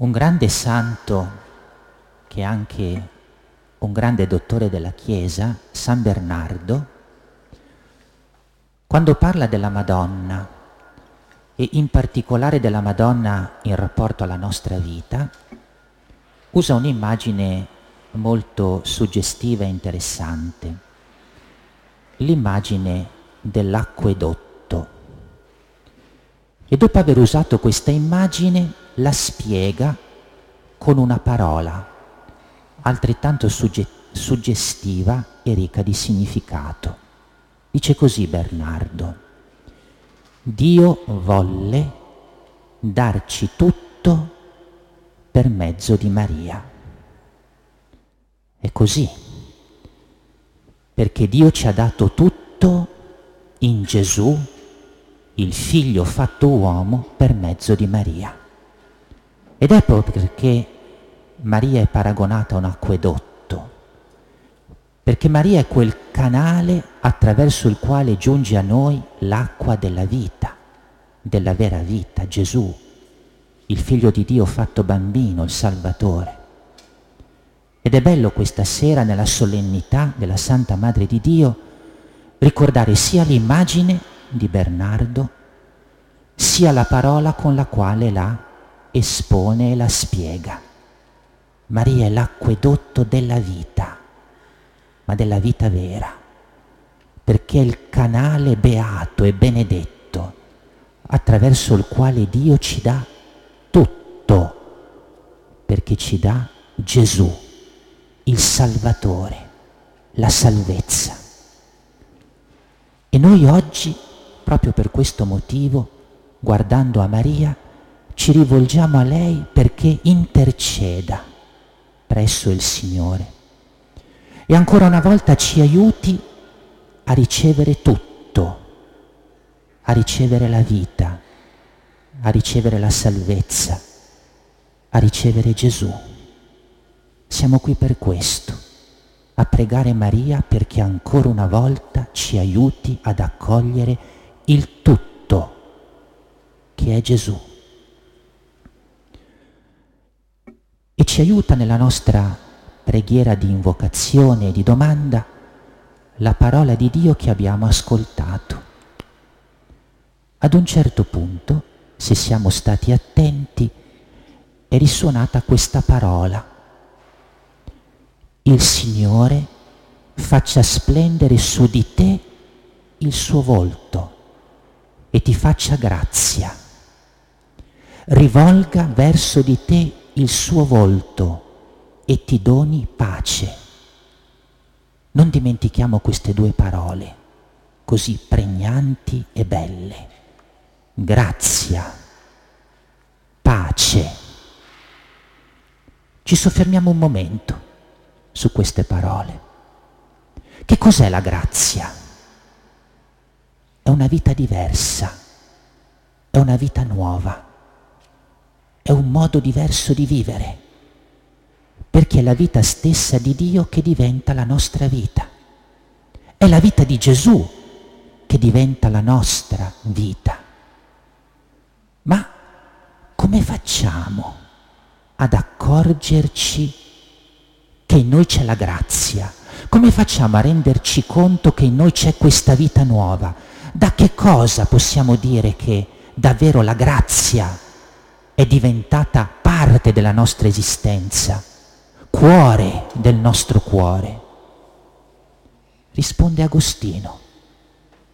Un grande santo che è anche un grande dottore della Chiesa, San Bernardo, quando parla della Madonna e in particolare della Madonna in rapporto alla nostra vita, usa un'immagine molto suggestiva e interessante, l'immagine dell'acquedotto. E dopo aver usato questa immagine la spiega con una parola altrettanto sugge- suggestiva e ricca di significato. Dice così Bernardo, Dio volle darci tutto per mezzo di Maria. È così, perché Dio ci ha dato tutto in Gesù, il figlio fatto uomo per mezzo di Maria. Ed è proprio perché Maria è paragonata a un acquedotto, perché Maria è quel canale attraverso il quale giunge a noi l'acqua della vita, della vera vita, Gesù, il figlio di Dio fatto bambino, il Salvatore. Ed è bello questa sera nella solennità della Santa Madre di Dio ricordare sia l'immagine di Bernardo, sia la parola con la quale la espone e la spiega. Maria è l'acquedotto della vita, ma della vita vera, perché è il canale beato e benedetto attraverso il quale Dio ci dà tutto, perché ci dà Gesù, il Salvatore, la salvezza. E noi oggi, proprio per questo motivo, guardando a Maria, ci rivolgiamo a lei perché interceda presso il Signore e ancora una volta ci aiuti a ricevere tutto, a ricevere la vita, a ricevere la salvezza, a ricevere Gesù. Siamo qui per questo, a pregare Maria perché ancora una volta ci aiuti ad accogliere il tutto che è Gesù. E ci aiuta nella nostra preghiera di invocazione e di domanda la parola di Dio che abbiamo ascoltato. Ad un certo punto, se siamo stati attenti, è risuonata questa parola. Il Signore faccia splendere su di te il suo volto e ti faccia grazia. Rivolga verso di te il suo volto e ti doni pace. Non dimentichiamo queste due parole così pregnanti e belle. Grazia, pace. Ci soffermiamo un momento su queste parole. Che cos'è la grazia? È una vita diversa, è una vita nuova è un modo diverso di vivere, perché è la vita stessa di Dio che diventa la nostra vita. È la vita di Gesù che diventa la nostra vita. Ma come facciamo ad accorgerci che in noi c'è la grazia? Come facciamo a renderci conto che in noi c'è questa vita nuova? Da che cosa possiamo dire che davvero la grazia è diventata parte della nostra esistenza, cuore del nostro cuore. Risponde Agostino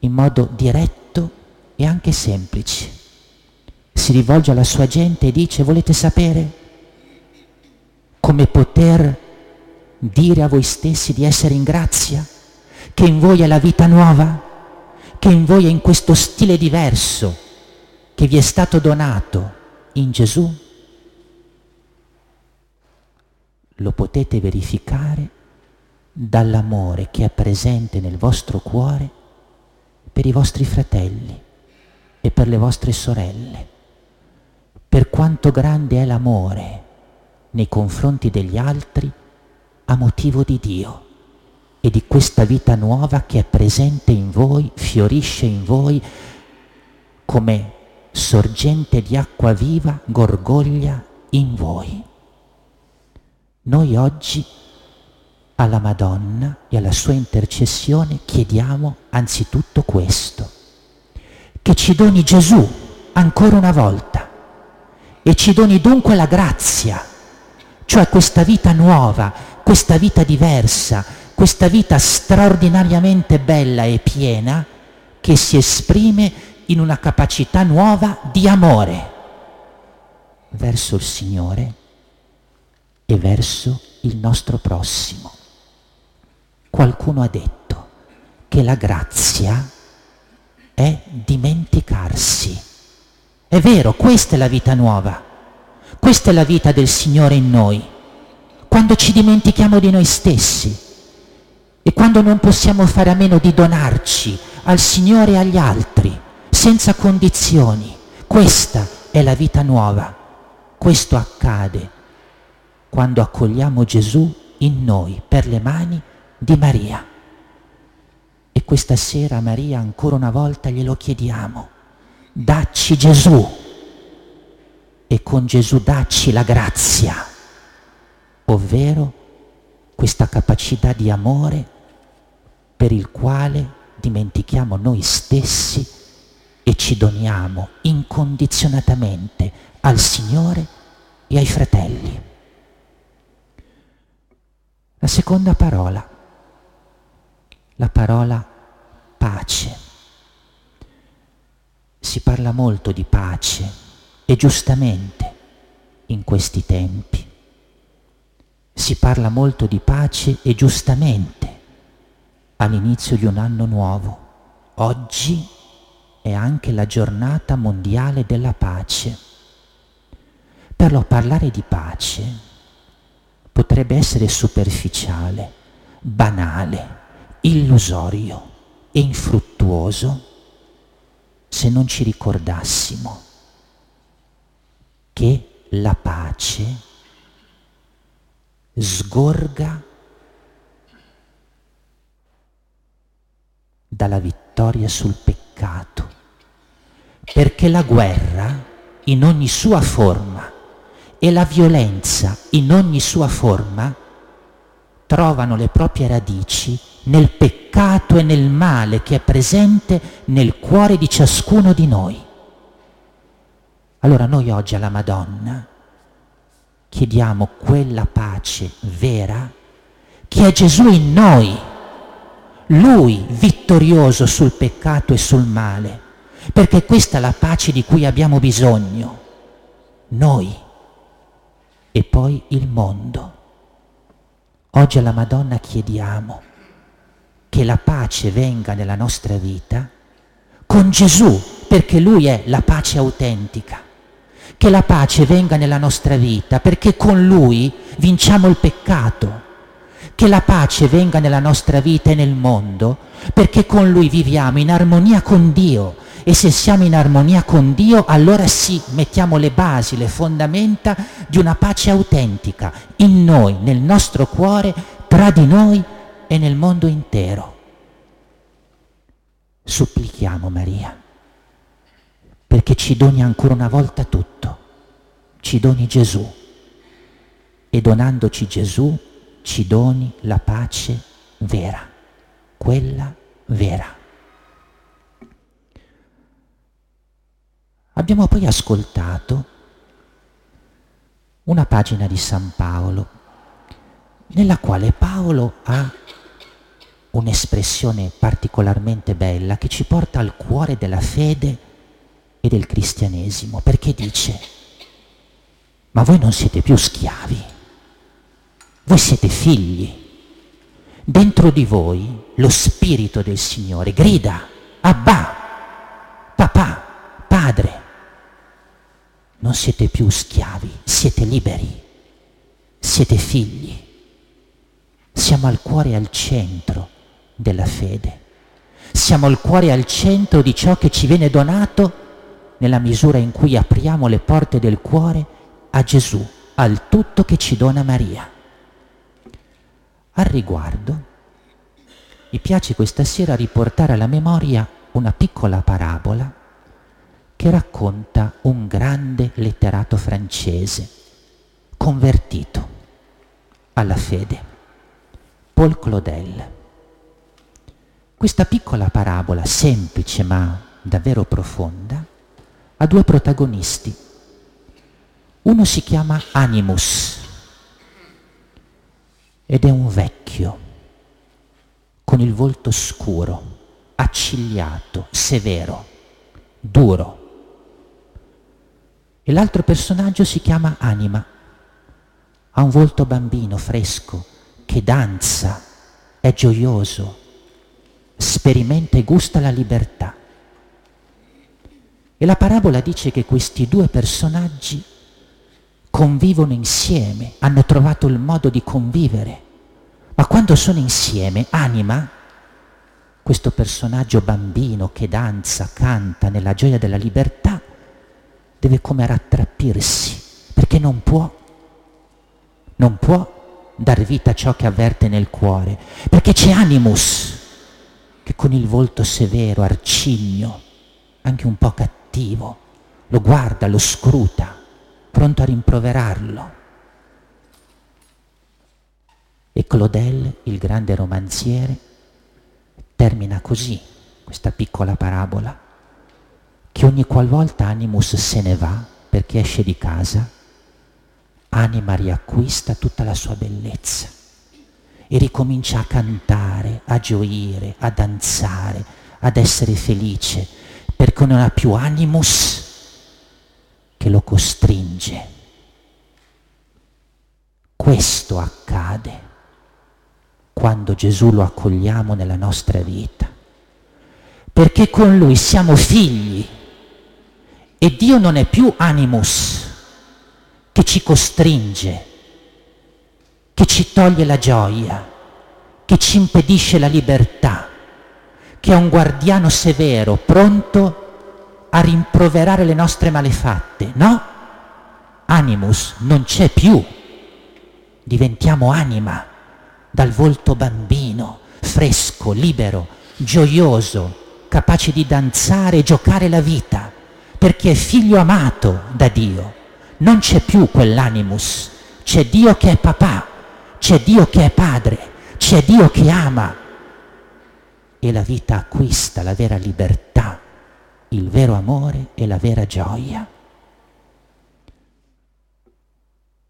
in modo diretto e anche semplice. Si rivolge alla sua gente e dice, volete sapere come poter dire a voi stessi di essere in grazia? Che in voi è la vita nuova? Che in voi è in questo stile diverso che vi è stato donato in Gesù lo potete verificare dall'amore che è presente nel vostro cuore per i vostri fratelli e per le vostre sorelle. Per quanto grande è l'amore nei confronti degli altri a motivo di Dio e di questa vita nuova che è presente in voi, fiorisce in voi come sorgente di acqua viva gorgoglia in voi. Noi oggi alla Madonna e alla sua intercessione chiediamo anzitutto questo, che ci doni Gesù ancora una volta e ci doni dunque la grazia, cioè questa vita nuova, questa vita diversa, questa vita straordinariamente bella e piena che si esprime in una capacità nuova di amore verso il Signore e verso il nostro prossimo. Qualcuno ha detto che la grazia è dimenticarsi. È vero, questa è la vita nuova, questa è la vita del Signore in noi, quando ci dimentichiamo di noi stessi e quando non possiamo fare a meno di donarci al Signore e agli altri, senza condizioni. Questa è la vita nuova. Questo accade quando accogliamo Gesù in noi per le mani di Maria. E questa sera Maria ancora una volta glielo chiediamo, dacci Gesù e con Gesù dacci la grazia, ovvero questa capacità di amore per il quale dimentichiamo noi stessi e ci doniamo incondizionatamente al Signore e ai fratelli. La seconda parola la parola pace. Si parla molto di pace e giustamente in questi tempi. Si parla molto di pace e giustamente all'inizio di un anno nuovo. Oggi è anche la giornata mondiale della pace. Però parlare di pace potrebbe essere superficiale, banale illusorio e infruttuoso se non ci ricordassimo che la pace sgorga dalla vittoria sul peccato, perché la guerra in ogni sua forma e la violenza in ogni sua forma trovano le proprie radici nel peccato e nel male che è presente nel cuore di ciascuno di noi. Allora noi oggi alla Madonna chiediamo quella pace vera che è Gesù in noi, Lui vittorioso sul peccato e sul male, perché questa è la pace di cui abbiamo bisogno, noi e poi il mondo. Oggi alla Madonna chiediamo che la pace venga nella nostra vita con Gesù, perché Lui è la pace autentica. Che la pace venga nella nostra vita, perché con Lui vinciamo il peccato. Che la pace venga nella nostra vita e nel mondo, perché con Lui viviamo in armonia con Dio. E se siamo in armonia con Dio, allora sì, mettiamo le basi, le fondamenta di una pace autentica in noi, nel nostro cuore, tra di noi e nel mondo intero. Supplichiamo Maria perché ci doni ancora una volta tutto, ci doni Gesù e donandoci Gesù ci doni la pace vera, quella vera. Abbiamo poi ascoltato una pagina di San Paolo nella quale Paolo ha un'espressione particolarmente bella che ci porta al cuore della fede e del cristianesimo, perché dice, ma voi non siete più schiavi, voi siete figli. Dentro di voi lo spirito del Signore grida, Abba, papà, padre. Non siete più schiavi, siete liberi, siete figli. Siamo al cuore e al centro della fede. Siamo al cuore e al centro di ciò che ci viene donato nella misura in cui apriamo le porte del cuore a Gesù, al tutto che ci dona Maria. Al riguardo, mi piace questa sera riportare alla memoria una piccola parabola che racconta un grande letterato francese, convertito alla fede, Paul Claudel. Questa piccola parabola, semplice ma davvero profonda, ha due protagonisti. Uno si chiama Animus ed è un vecchio con il volto scuro, accigliato, severo, duro. E l'altro personaggio si chiama Anima, ha un volto bambino fresco che danza, è gioioso, sperimenta e gusta la libertà. E la parabola dice che questi due personaggi convivono insieme, hanno trovato il modo di convivere, ma quando sono insieme, anima, questo personaggio bambino che danza, canta nella gioia della libertà, deve come rattrappirsi, perché non può, non può dar vita a ciò che avverte nel cuore, perché c'è animus che con il volto severo, arcigno, anche un po' cattivo, lo guarda, lo scruta, pronto a rimproverarlo. E Claudel, il grande romanziere, termina così questa piccola parabola, che ogni qualvolta Animus se ne va perché esce di casa, Anima riacquista tutta la sua bellezza e ricomincia a cantare, a gioire, a danzare, ad essere felice, perché non ha più animus che lo costringe. Questo accade quando Gesù lo accogliamo nella nostra vita, perché con lui siamo figli e Dio non è più animus che ci costringe, che ci toglie la gioia, che ci impedisce la libertà che è un guardiano severo, pronto a rimproverare le nostre malefatte. No, animus non c'è più. Diventiamo anima dal volto bambino, fresco, libero, gioioso, capace di danzare e giocare la vita, perché è figlio amato da Dio. Non c'è più quell'animus, c'è Dio che è papà, c'è Dio che è padre, c'è Dio che ama, e la vita acquista la vera libertà, il vero amore e la vera gioia.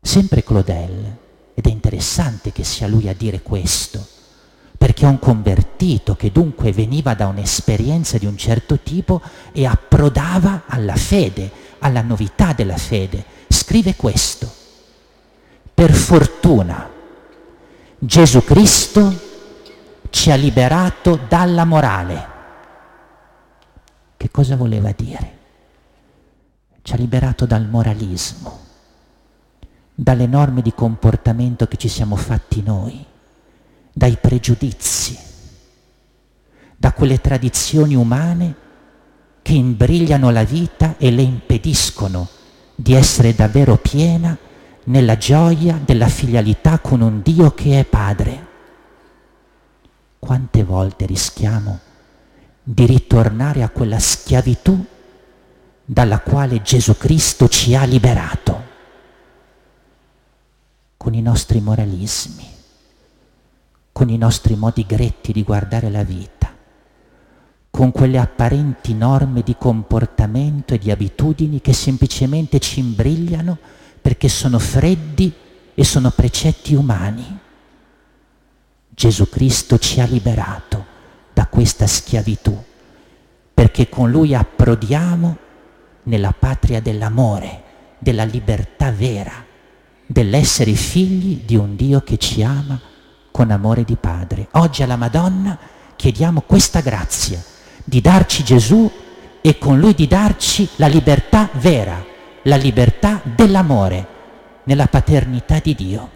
Sempre Claudel, ed è interessante che sia lui a dire questo, perché è un convertito che dunque veniva da un'esperienza di un certo tipo e approdava alla fede, alla novità della fede. Scrive questo. Per fortuna Gesù Cristo ci ha liberato dalla morale. Che cosa voleva dire? Ci ha liberato dal moralismo, dalle norme di comportamento che ci siamo fatti noi, dai pregiudizi, da quelle tradizioni umane che imbrigliano la vita e le impediscono di essere davvero piena nella gioia della filialità con un Dio che è Padre. Quante volte rischiamo di ritornare a quella schiavitù dalla quale Gesù Cristo ci ha liberato con i nostri moralismi, con i nostri modi gretti di guardare la vita, con quelle apparenti norme di comportamento e di abitudini che semplicemente ci imbrigliano perché sono freddi e sono precetti umani. Gesù Cristo ci ha liberato da questa schiavitù, perché con Lui approdiamo nella patria dell'amore, della libertà vera, dell'essere figli di un Dio che ci ama con amore di Padre. Oggi alla Madonna chiediamo questa grazia di darci Gesù e con Lui di darci la libertà vera, la libertà dell'amore nella paternità di Dio.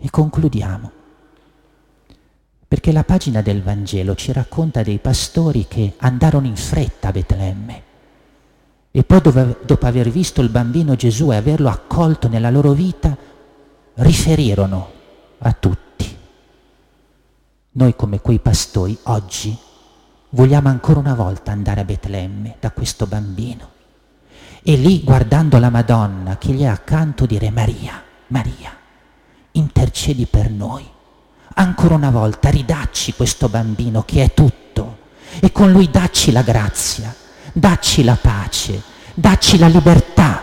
E concludiamo. Perché la pagina del Vangelo ci racconta dei pastori che andarono in fretta a Betlemme e poi dopo aver visto il bambino Gesù e averlo accolto nella loro vita, riferirono a tutti. Noi come quei pastori oggi vogliamo ancora una volta andare a Betlemme da questo bambino E lì, guardando la Madonna che gli è accanto, dire Maria, Maria, intercedi per noi. Ancora una volta ridacci questo bambino che è tutto e con lui dacci la grazia, dacci la pace, dacci la libertà.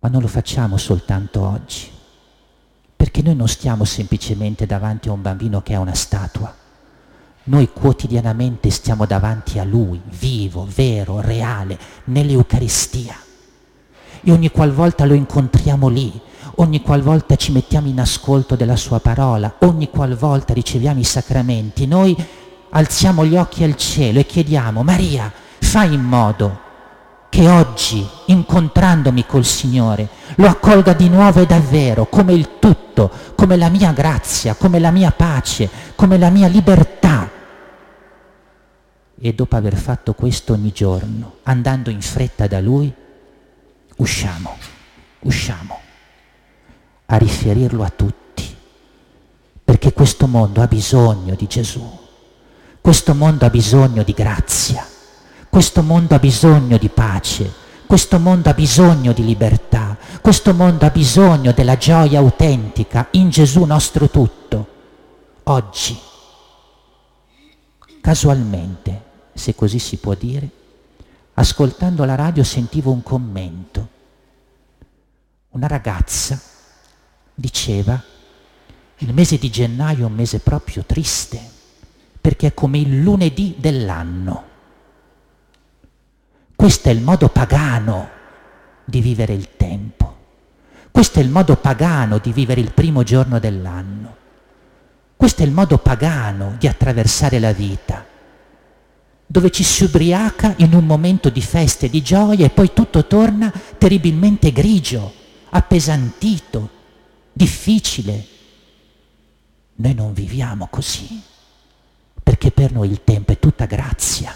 Ma non lo facciamo soltanto oggi, perché noi non stiamo semplicemente davanti a un bambino che è una statua. Noi quotidianamente stiamo davanti a Lui, vivo, vero, reale, nell'Eucaristia. E ogni qualvolta lo incontriamo lì, ogni qualvolta ci mettiamo in ascolto della Sua parola, ogni qualvolta riceviamo i sacramenti, noi alziamo gli occhi al cielo e chiediamo, Maria, fai in modo che oggi, incontrandomi col Signore, lo accolga di nuovo e davvero come il tutto, come la mia grazia, come la mia pace, come la mia libertà. E dopo aver fatto questo ogni giorno, andando in fretta da Lui, usciamo, usciamo a riferirlo a tutti, perché questo mondo ha bisogno di Gesù, questo mondo ha bisogno di grazia. Questo mondo ha bisogno di pace, questo mondo ha bisogno di libertà, questo mondo ha bisogno della gioia autentica in Gesù nostro tutto. Oggi, casualmente, se così si può dire, ascoltando la radio sentivo un commento. Una ragazza diceva, il mese di gennaio è un mese proprio triste, perché è come il lunedì dell'anno questo è il modo pagano di vivere il tempo. Questo è il modo pagano di vivere il primo giorno dell'anno. Questo è il modo pagano di attraversare la vita, dove ci si ubriaca in un momento di festa e di gioia e poi tutto torna terribilmente grigio, appesantito, difficile. Noi non viviamo così, perché per noi il tempo è tutta grazia.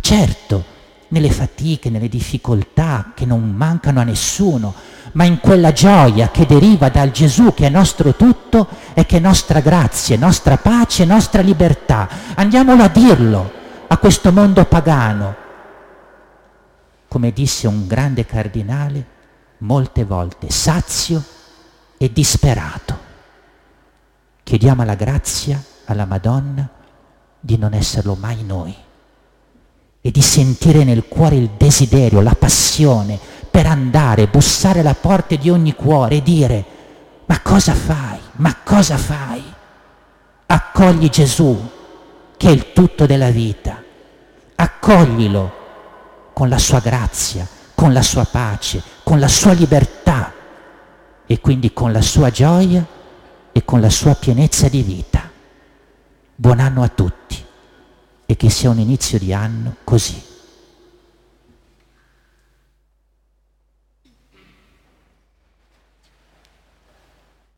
Certo, nelle fatiche, nelle difficoltà che non mancano a nessuno, ma in quella gioia che deriva dal Gesù che è nostro tutto e che è nostra grazia, nostra pace, nostra libertà. Andiamolo a dirlo a questo mondo pagano. Come disse un grande cardinale molte volte, sazio e disperato. Chiediamo la grazia alla Madonna di non esserlo mai noi e di sentire nel cuore il desiderio, la passione per andare, bussare alla porta di ogni cuore e dire, ma cosa fai? Ma cosa fai? Accogli Gesù, che è il tutto della vita. Accoglilo con la sua grazia, con la sua pace, con la sua libertà e quindi con la sua gioia e con la sua pienezza di vita. Buon anno a tutti e che sia un inizio di anno così.